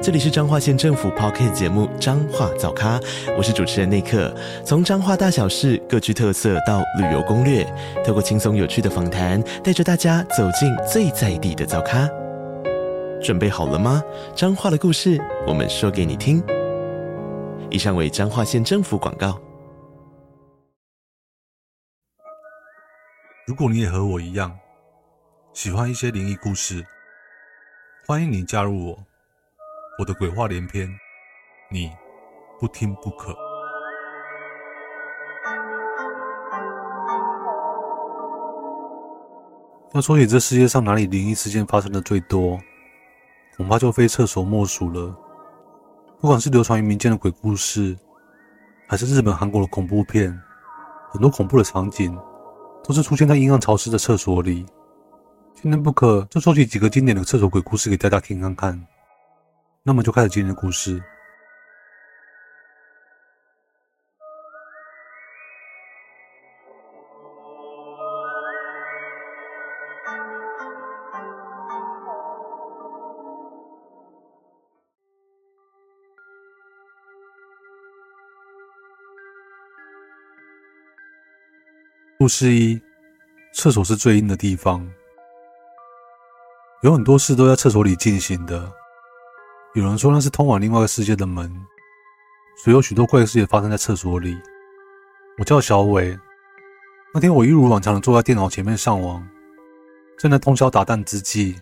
这里是彰化县政府 Podcast 节目《彰化早咖》，我是主持人内克。从彰化大小事各具特色到旅游攻略，透过轻松有趣的访谈，带着大家走进最在地的早咖。准备好了吗？彰化的故事，我们说给你听。以上为彰化县政府广告。如果你也和我一样喜欢一些灵异故事，欢迎你加入我。我的鬼话连篇，你不听不可。要说起这世界上哪里灵异事件发生的最多，恐怕就非厕所莫属了。不管是流传于民间的鬼故事，还是日本、韩国的恐怖片，很多恐怖的场景都是出现在阴暗潮湿的厕所里。今天不可就收集几个经典的厕所鬼故事给大家听看看。那么就开始今天的故事。故事一：厕所是最阴的地方，有很多事都在厕所里进行的。有人说那是通往另外一个世界的门，所以有许多怪事也发生在厕所里。我叫小伟，那天我一如往常的坐在电脑前面上网，正在通宵达旦之际，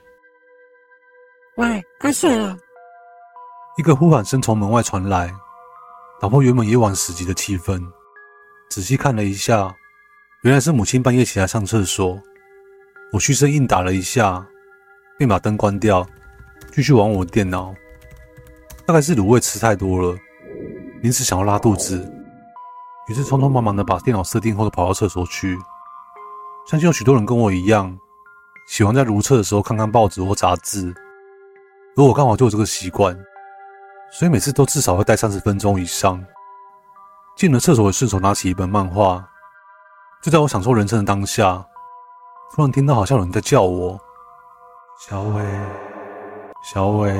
喂，该睡了！一个呼喊声从门外传来，打破原本夜晚死寂的气氛。仔细看了一下，原来是母亲半夜起来上厕所。我嘘声应答了一下，便把灯关掉，继续玩我的电脑。大概是卤味吃太多了，临时想要拉肚子，于是匆匆忙忙的把电脑设定后，跑到厕所去。相信有许多人跟我一样，喜欢在如厕的时候看看报纸或杂志，而我刚好就有这个习惯，所以每次都至少会待三十分钟以上。进了厕所，会顺手拿起一本漫画。就在我享受人生的当下，突然听到好像有人在叫我：“小伟，小伟。”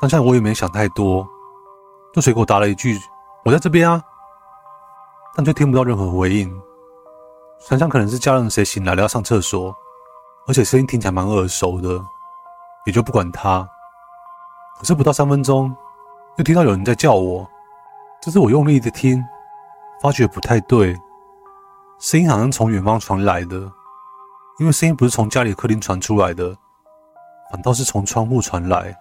当下我也没想太多，就随口答了一句：“我在这边啊。”但却听不到任何回应。想想可能是家人谁醒来了要上厕所，而且声音听起来蛮耳熟的，也就不管他。可是不到三分钟，又听到有人在叫我。这次我用力的听，发觉不太对，声音好像从远方传来的，因为声音不是从家里客厅传出来的，反倒是从窗户传来。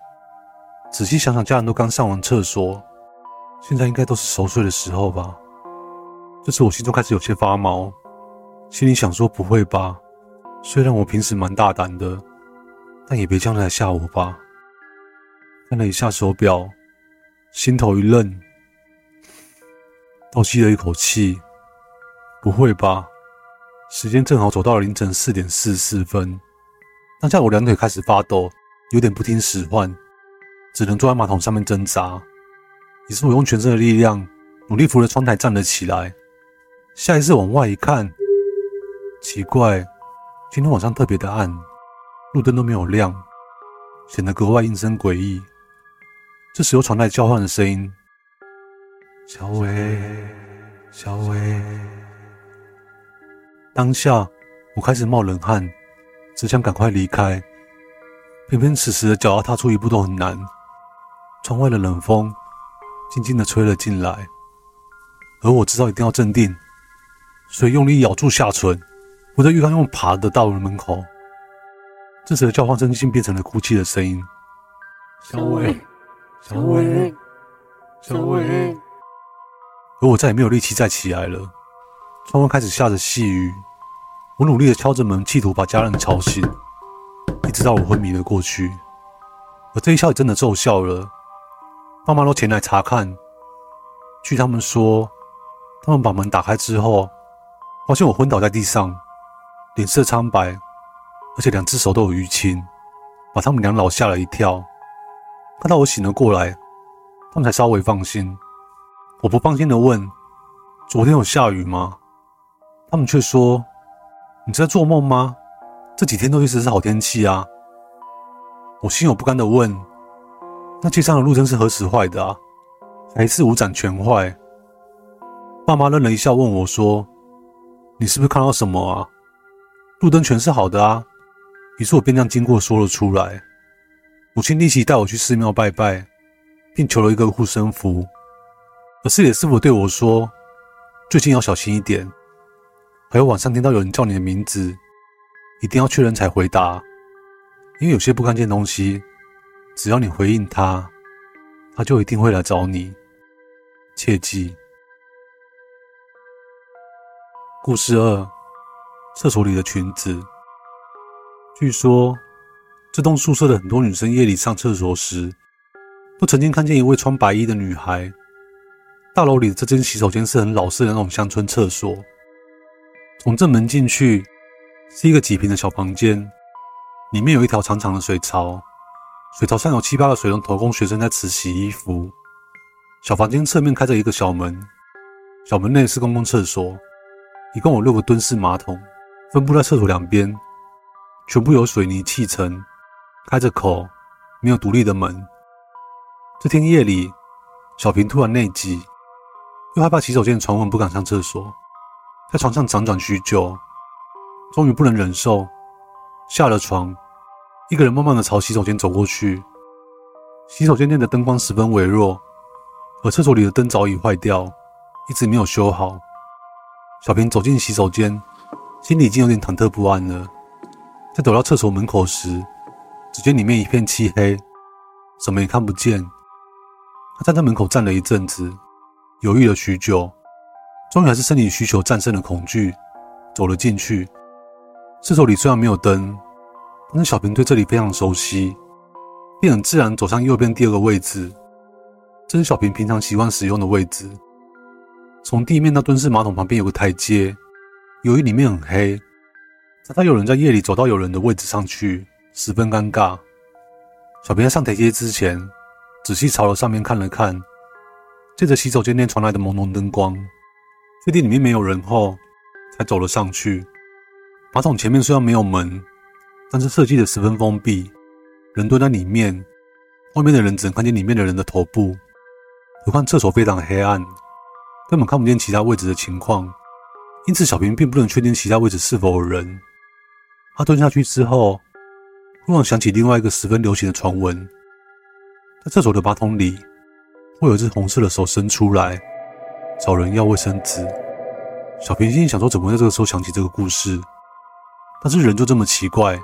仔细想想，家人都刚上完厕所，现在应该都是熟睡的时候吧。这时我心中开始有些发毛，心里想说：不会吧？虽然我平时蛮大胆的，但也别这样来吓我吧。看了一下手表，心头一愣，倒吸了一口气。不会吧？时间正好走到了凌晨四点四十四分。当下我两腿开始发抖，有点不听使唤。只能坐在马桶上面挣扎，于是我用全身的力量努力扶着窗台站了起来。下意识往外一看，奇怪，今天晚上特别的暗，路灯都没有亮，显得格外阴森诡异。这时又传来叫唤的声音：“小伟，小伟。”当下我开始冒冷汗，只想赶快离开，偏偏此时的脚要踏出一步都很难。窗外的冷风静静的吹了进来，而我知道一定要镇定，所以用力咬住下唇，我在浴缸用爬的到了门口。这时的叫唤声竟变成了哭泣的声音：“小伟，小伟，小伟。”而我再也没有力气再起来了。窗外开始下着细雨，我努力的敲着门，企图把家人吵醒，一直到我昏迷了过去。而这一笑也真的奏效了。爸妈都前来查看，据他们说，他们把门打开之后，发现我昏倒在地上，脸色苍白，而且两只手都有淤青，把他们两老吓了一跳。看到我醒了过来，他们才稍微放心。我不放心地问：“昨天有下雨吗？”他们却说：“你在做梦吗？这几天都一直是好天气啊。”我心有不甘地问：“那街上的路灯是何时坏的啊？还是五盏全坏？”爸妈愣了一下，问我说：“你是不是看到什么啊？路灯全是好的啊。”于是我便将经过说了出来。母亲立即带我去寺庙拜拜，并求了一个护身符。而师爷师傅对我说：“最近要小心一点，还有晚上听到有人叫你的名字，一定要确认才回答，因为有些不干净的东西，只要你回应他，他就一定会来找你。切记。”故事二：厕所里的裙子。据说。这栋宿舍的很多女生夜里上厕所时，都曾经看见一位穿白衣的女孩。大楼里的这间洗手间是很老式的那种乡村厕所。从正门进去，是一个几平的小房间，里面有一条长长的水槽，水槽上有七八个水龙头供学生在此洗衣服。小房间侧面开着一个小门，小门内是公共厕所，一共有六个蹲式马桶，分布在厕所两边，全部由水泥砌成。开着口，没有独立的门。这天夜里，小平突然内急，又害怕洗手间的传闻，不敢上厕所，在床上辗转许久，终于不能忍受，下了床，一个人慢慢的朝洗手间走过去。洗手间内的灯光十分微弱，而厕所里的灯早已坏掉，一直没有修好。小平走进洗手间，心里已经有点忐忑不安了。在走到厕所门口时，只见里面一片漆黑，什么也看不见。他站在门口站了一阵子，犹豫了许久，终于还是生理需求战胜了恐惧，走了进去。厕所里虽然没有灯，但是小平对这里非常熟悉，便很自然走向右边第二个位置。这是小平平常习惯使用的位置。从地面到蹲式马桶旁边有个台阶，由于里面很黑，常常有人在夜里走到有人的位置上去。十分尴尬。小平在上台阶之前，仔细朝了上面看了看，借着洗手间内传来的朦胧灯光，确定里面没有人后，才走了上去。马桶前面虽然没有门，但是设计的十分封闭，人蹲在里面，外面的人只能看见里面的人的头部。何况厕所非常黑暗，根本看不见其他位置的情况，因此小平并不能确定其他位置是否有人。他蹲下去之后。忽然想起另外一个十分流行的传闻，在厕所的马桶里会有一只红色的手伸出来找人要卫生纸。小平心里想说，怎么在这个时候想起这个故事？但是人就这么奇怪，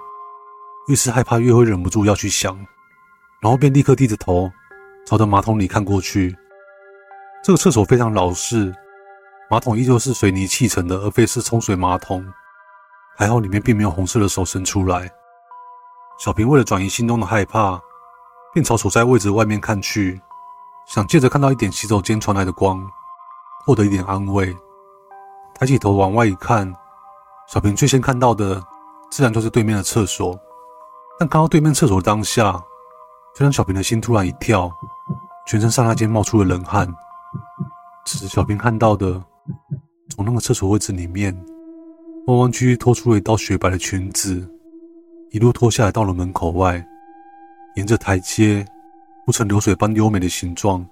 越是害怕越会忍不住要去想，然后便立刻低着头朝着马桶里看过去。这个厕所非常老式，马桶依旧是水泥砌成的，而非是冲水马桶。还好里面并没有红色的手伸出来。小平为了转移心中的害怕，便朝所在位置外面看去，想借着看到一点洗手间传来的光，获得一点安慰。抬起头往外一看，小平最先看到的自然就是对面的厕所。但看到对面厕所的当下，却让小平的心突然一跳，全身刹那间冒出了冷汗。此时，小平看到的，从那个厕所位置里面，弯弯曲曲拖出了一道雪白的裙子。一路拖下来，到了门口外，沿着台阶铺成流水般优美的形状。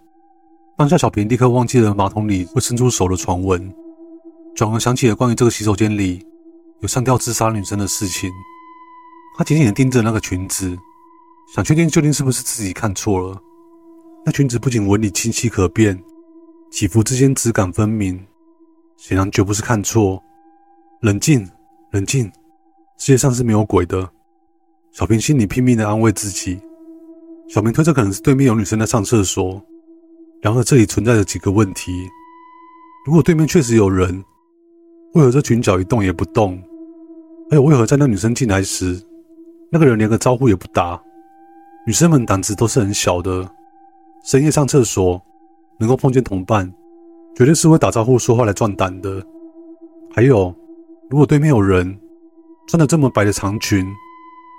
当下，小平立刻忘记了马桶里会伸出手的传闻，转而想起了关于这个洗手间里有上吊自杀女生的事情。他紧紧地盯着那个裙子，想确定究竟是不是自己看错了。那裙子不仅纹理清晰可辨，起伏之间质感分明，显然绝不是看错。冷静，冷静，世界上是没有鬼的。小平心里拼命地安慰自己。小平推测可能是对面有女生在上厕所，然而这里存在着几个问题：如果对面确实有人，为何这裙角一动也不动？还有为何在那女生进来时，那个人连个招呼也不打？女生们胆子都是很小的，深夜上厕所能够碰见同伴，绝对是会打招呼说话来壮胆的。还有，如果对面有人，穿的这么白的长裙，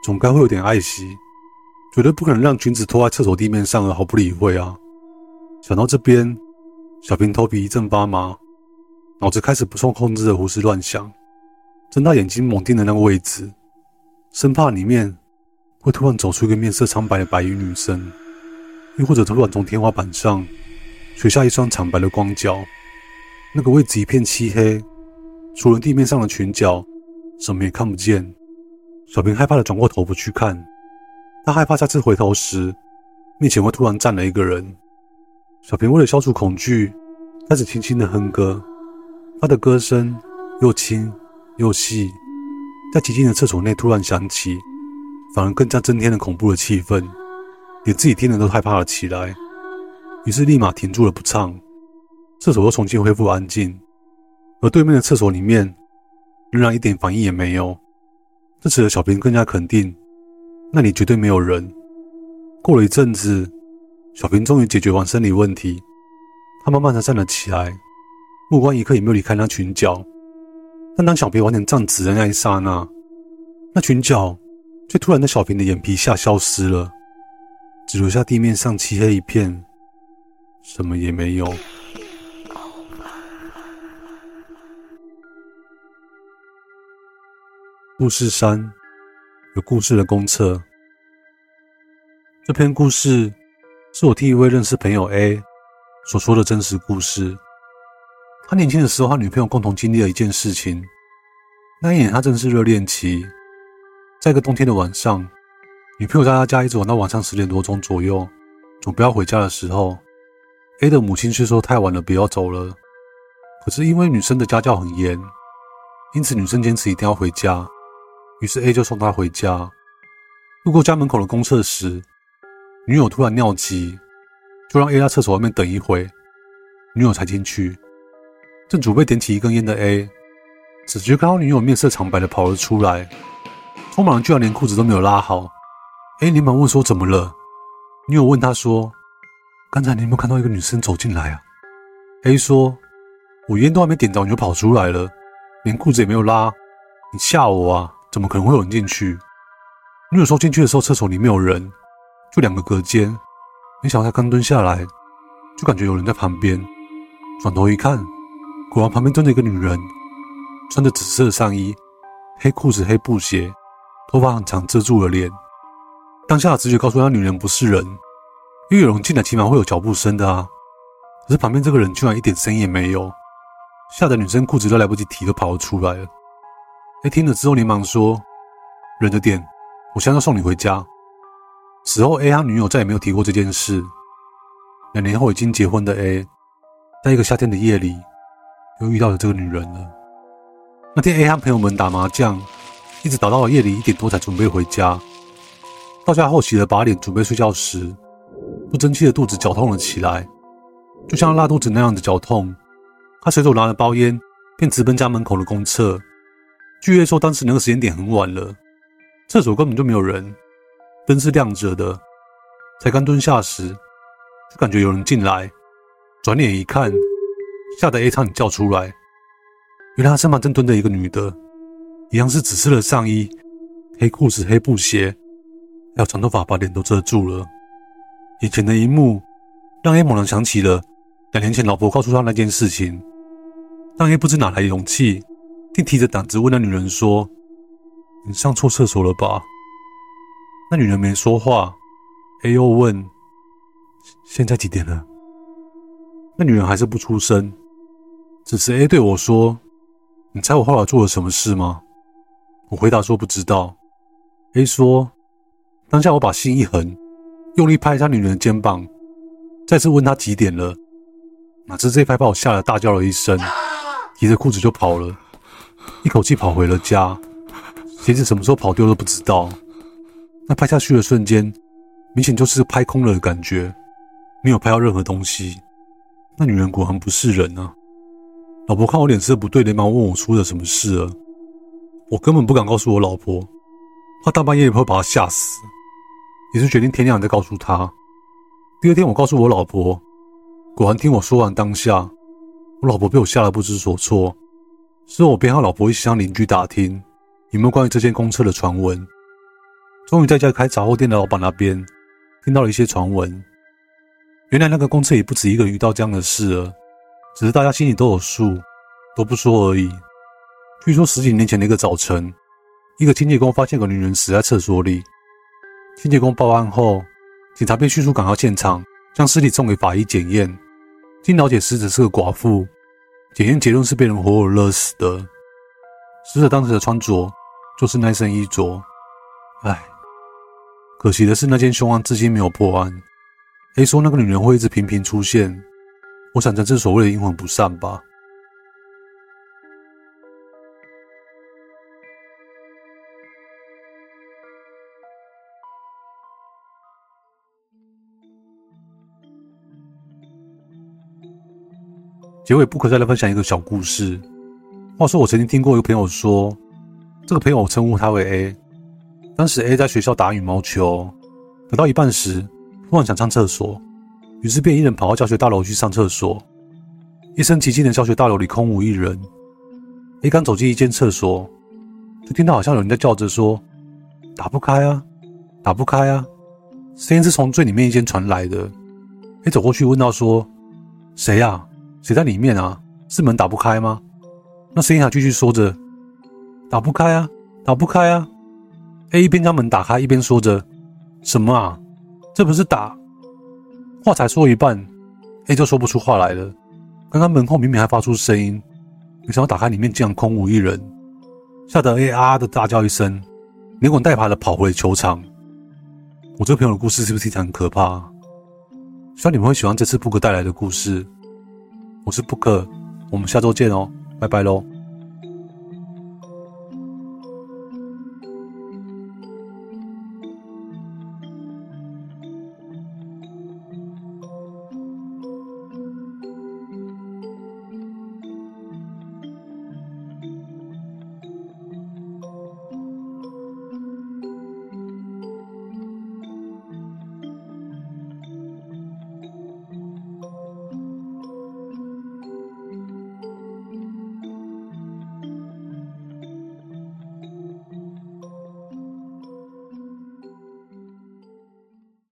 总该会有点爱惜，绝对不可能让裙子拖在厕所地面上而毫不理会啊！想到这边，小平头皮一阵发麻，脑子开始不受控制的胡思乱想，睁大眼睛猛盯着那个位置，生怕里面会突然走出一个面色苍白的白衣女生，又或者突然从天花板上垂下一双惨白的光脚。那个位置一片漆黑，除了地面上的裙角，什么也看不见。小平害怕的转过头不去看，他害怕下次回头时，面前会突然站了一个人。小平为了消除恐惧，开始轻轻的哼歌。他的歌声又轻又细，在寂静的厕所内突然响起，反而更加增添了恐怖的气氛，连自己听了都害怕了起来。于是立马停住了不唱。厕所又重新恢复安静，而对面的厕所里面仍然一点反应也没有。这使得小平更加肯定，那里绝对没有人。过了一阵子，小平终于解决完生理问题，他慢慢的站了起来，目光一刻也没有离开那裙角。但当小平完全站直的那一刹那，那裙角却突然在小平的眼皮下消失了，只留下地面上漆黑一片，什么也没有。故事三，有故事的公厕。这篇故事是我替一位认识朋友 A 所说的真实故事。他年轻的时候和女朋友共同经历了一件事情。那一年他正是热恋期，在一个冬天的晚上，女朋友在他家一直玩到晚上十点多钟左右，准备要回家的时候，A 的母亲却说太晚了，不要走了。可是因为女生的家教很严，因此女生坚持一定要回家。于是 A 就送她回家。路过家门口的公厕时，女友突然尿急，就让 A 在厕所外面等一会，女友才进去。正准备点起一根烟的 A，只觉看到女友面色苍白的跑了出来，匆忙居然连裤子都没有拉好。A 连忙问说：“怎么了？”女友问他说：“刚才你有没有看到一个女生走进来啊？”A 说：“我烟都还没点着，你就跑出来了，连裤子也没有拉，你吓我啊！”怎么可能会有人进去？女友说进去的时候，厕所里没有人，就两个隔间。没想到他刚蹲下来，就感觉有人在旁边。转头一看，果然旁边蹲着一个女人，穿着紫色上衣、黑裤子、黑布鞋，头发很长，遮住了脸。当下的直觉告诉他，女人不是人，因为有人进来起码会有脚步声的啊。可是旁边这个人居然一点声音也没有，吓得女生裤子都来不及提，都跑了出来了。A 听了之后，连忙说：“忍着点，我现在要送你回家。”此后，A 和女友再也没有提过这件事。两年后，已经结婚的 A，在一个夏天的夜里，又遇到了这个女人了。那天，A 和朋友们打麻将，一直打到了夜里一点多才准备回家。到家后，洗了把脸，准备睡觉时，不争气的肚子绞痛了起来，就像拉肚子那样的绞痛。他随手拿了包烟，便直奔家门口的公厕。据 A 说，当时那个时间点很晚了，厕所根本就没有人，灯是亮着的。才刚蹲下时，就感觉有人进来，转脸一看，吓得 A 差点叫出来。原来他身旁正蹲着一个女的，一样是紫色的上衣、黑裤子、黑布鞋，还有长头发，把脸都遮住了。眼前的一幕让 A 猛然想起了两年前老婆告诉他那件事情，让 A 不知哪来的勇气。竟提着胆子问那女人说：“你上错厕所了吧？”那女人没说话。A 又问：“现在几点了？”那女人还是不出声。只是 A 对我说：“你猜我后来做了什么事吗？”我回答说：“不知道。”A 说：“当下我把心一横，用力拍一下女人的肩膀，再次问她几点了。哪知这一拍把我吓得大叫了一声，提着裤子就跑了。一口气跑回了家，鞋子什么时候跑丢都不知道。那拍下去的瞬间，明显就是拍空了的感觉，没有拍到任何东西。那女人果然不是人啊！老婆看我脸色不对，连忙问我出了什么事了。我根本不敢告诉我老婆，怕大半夜会把她吓死。也是决定天亮再告诉她。第二天我告诉我老婆，果然听我说完当下，我老婆被我吓得不知所措。之后，我便和老婆一起向邻居打听，有没有关于这间公厕的传闻。终于在家开杂货店的老板那边听到了一些传闻。原来那个公厕也不止一个遇到这样的事了，只是大家心里都有数，都不说而已。据说十几年前的一个早晨，一个清洁工发现个女人死在厕所里。清洁工报案后，警察便迅速赶到现场，将尸体送给法医检验。经了解，死者是个寡妇，检验结论是被人活活勒死的。死者当时的穿着就是那身衣着。唉，可惜的是，那件凶案至今没有破案。A 说那个女人会一直频频出现，我想这是所谓的阴魂不散吧。结尾不可再来分享一个小故事。话说我曾经听过一个朋友说，这个朋友称呼他为 A。当时 A 在学校打羽毛球，打到一半时，突然想上厕所，于是便一人跑到教学大楼去上厕所。一声奇静的教学大楼里空无一人。A 刚走进一间厕所，就听到好像有人在叫着说：“打不开啊，打不开啊！”声音是从最里面一间传来的。A 走过去问到：“说谁呀？谁在里面啊？是门打不开吗？”那声音还继续说着：“打不开啊，打不开啊！”A 一边将门打开，一边说着：“什么啊？”这不是打，话才说一半，A 就说不出话来了。刚刚门后明明还发出声音，没想到打开里面竟然空无一人，吓得 A 啊的大叫一声，连滚带爬的跑回球场。我这个朋友的故事是不是听起来很可怕？希望你们会喜欢这次布克带来的故事。我是布克，我们下周见哦，拜拜喽。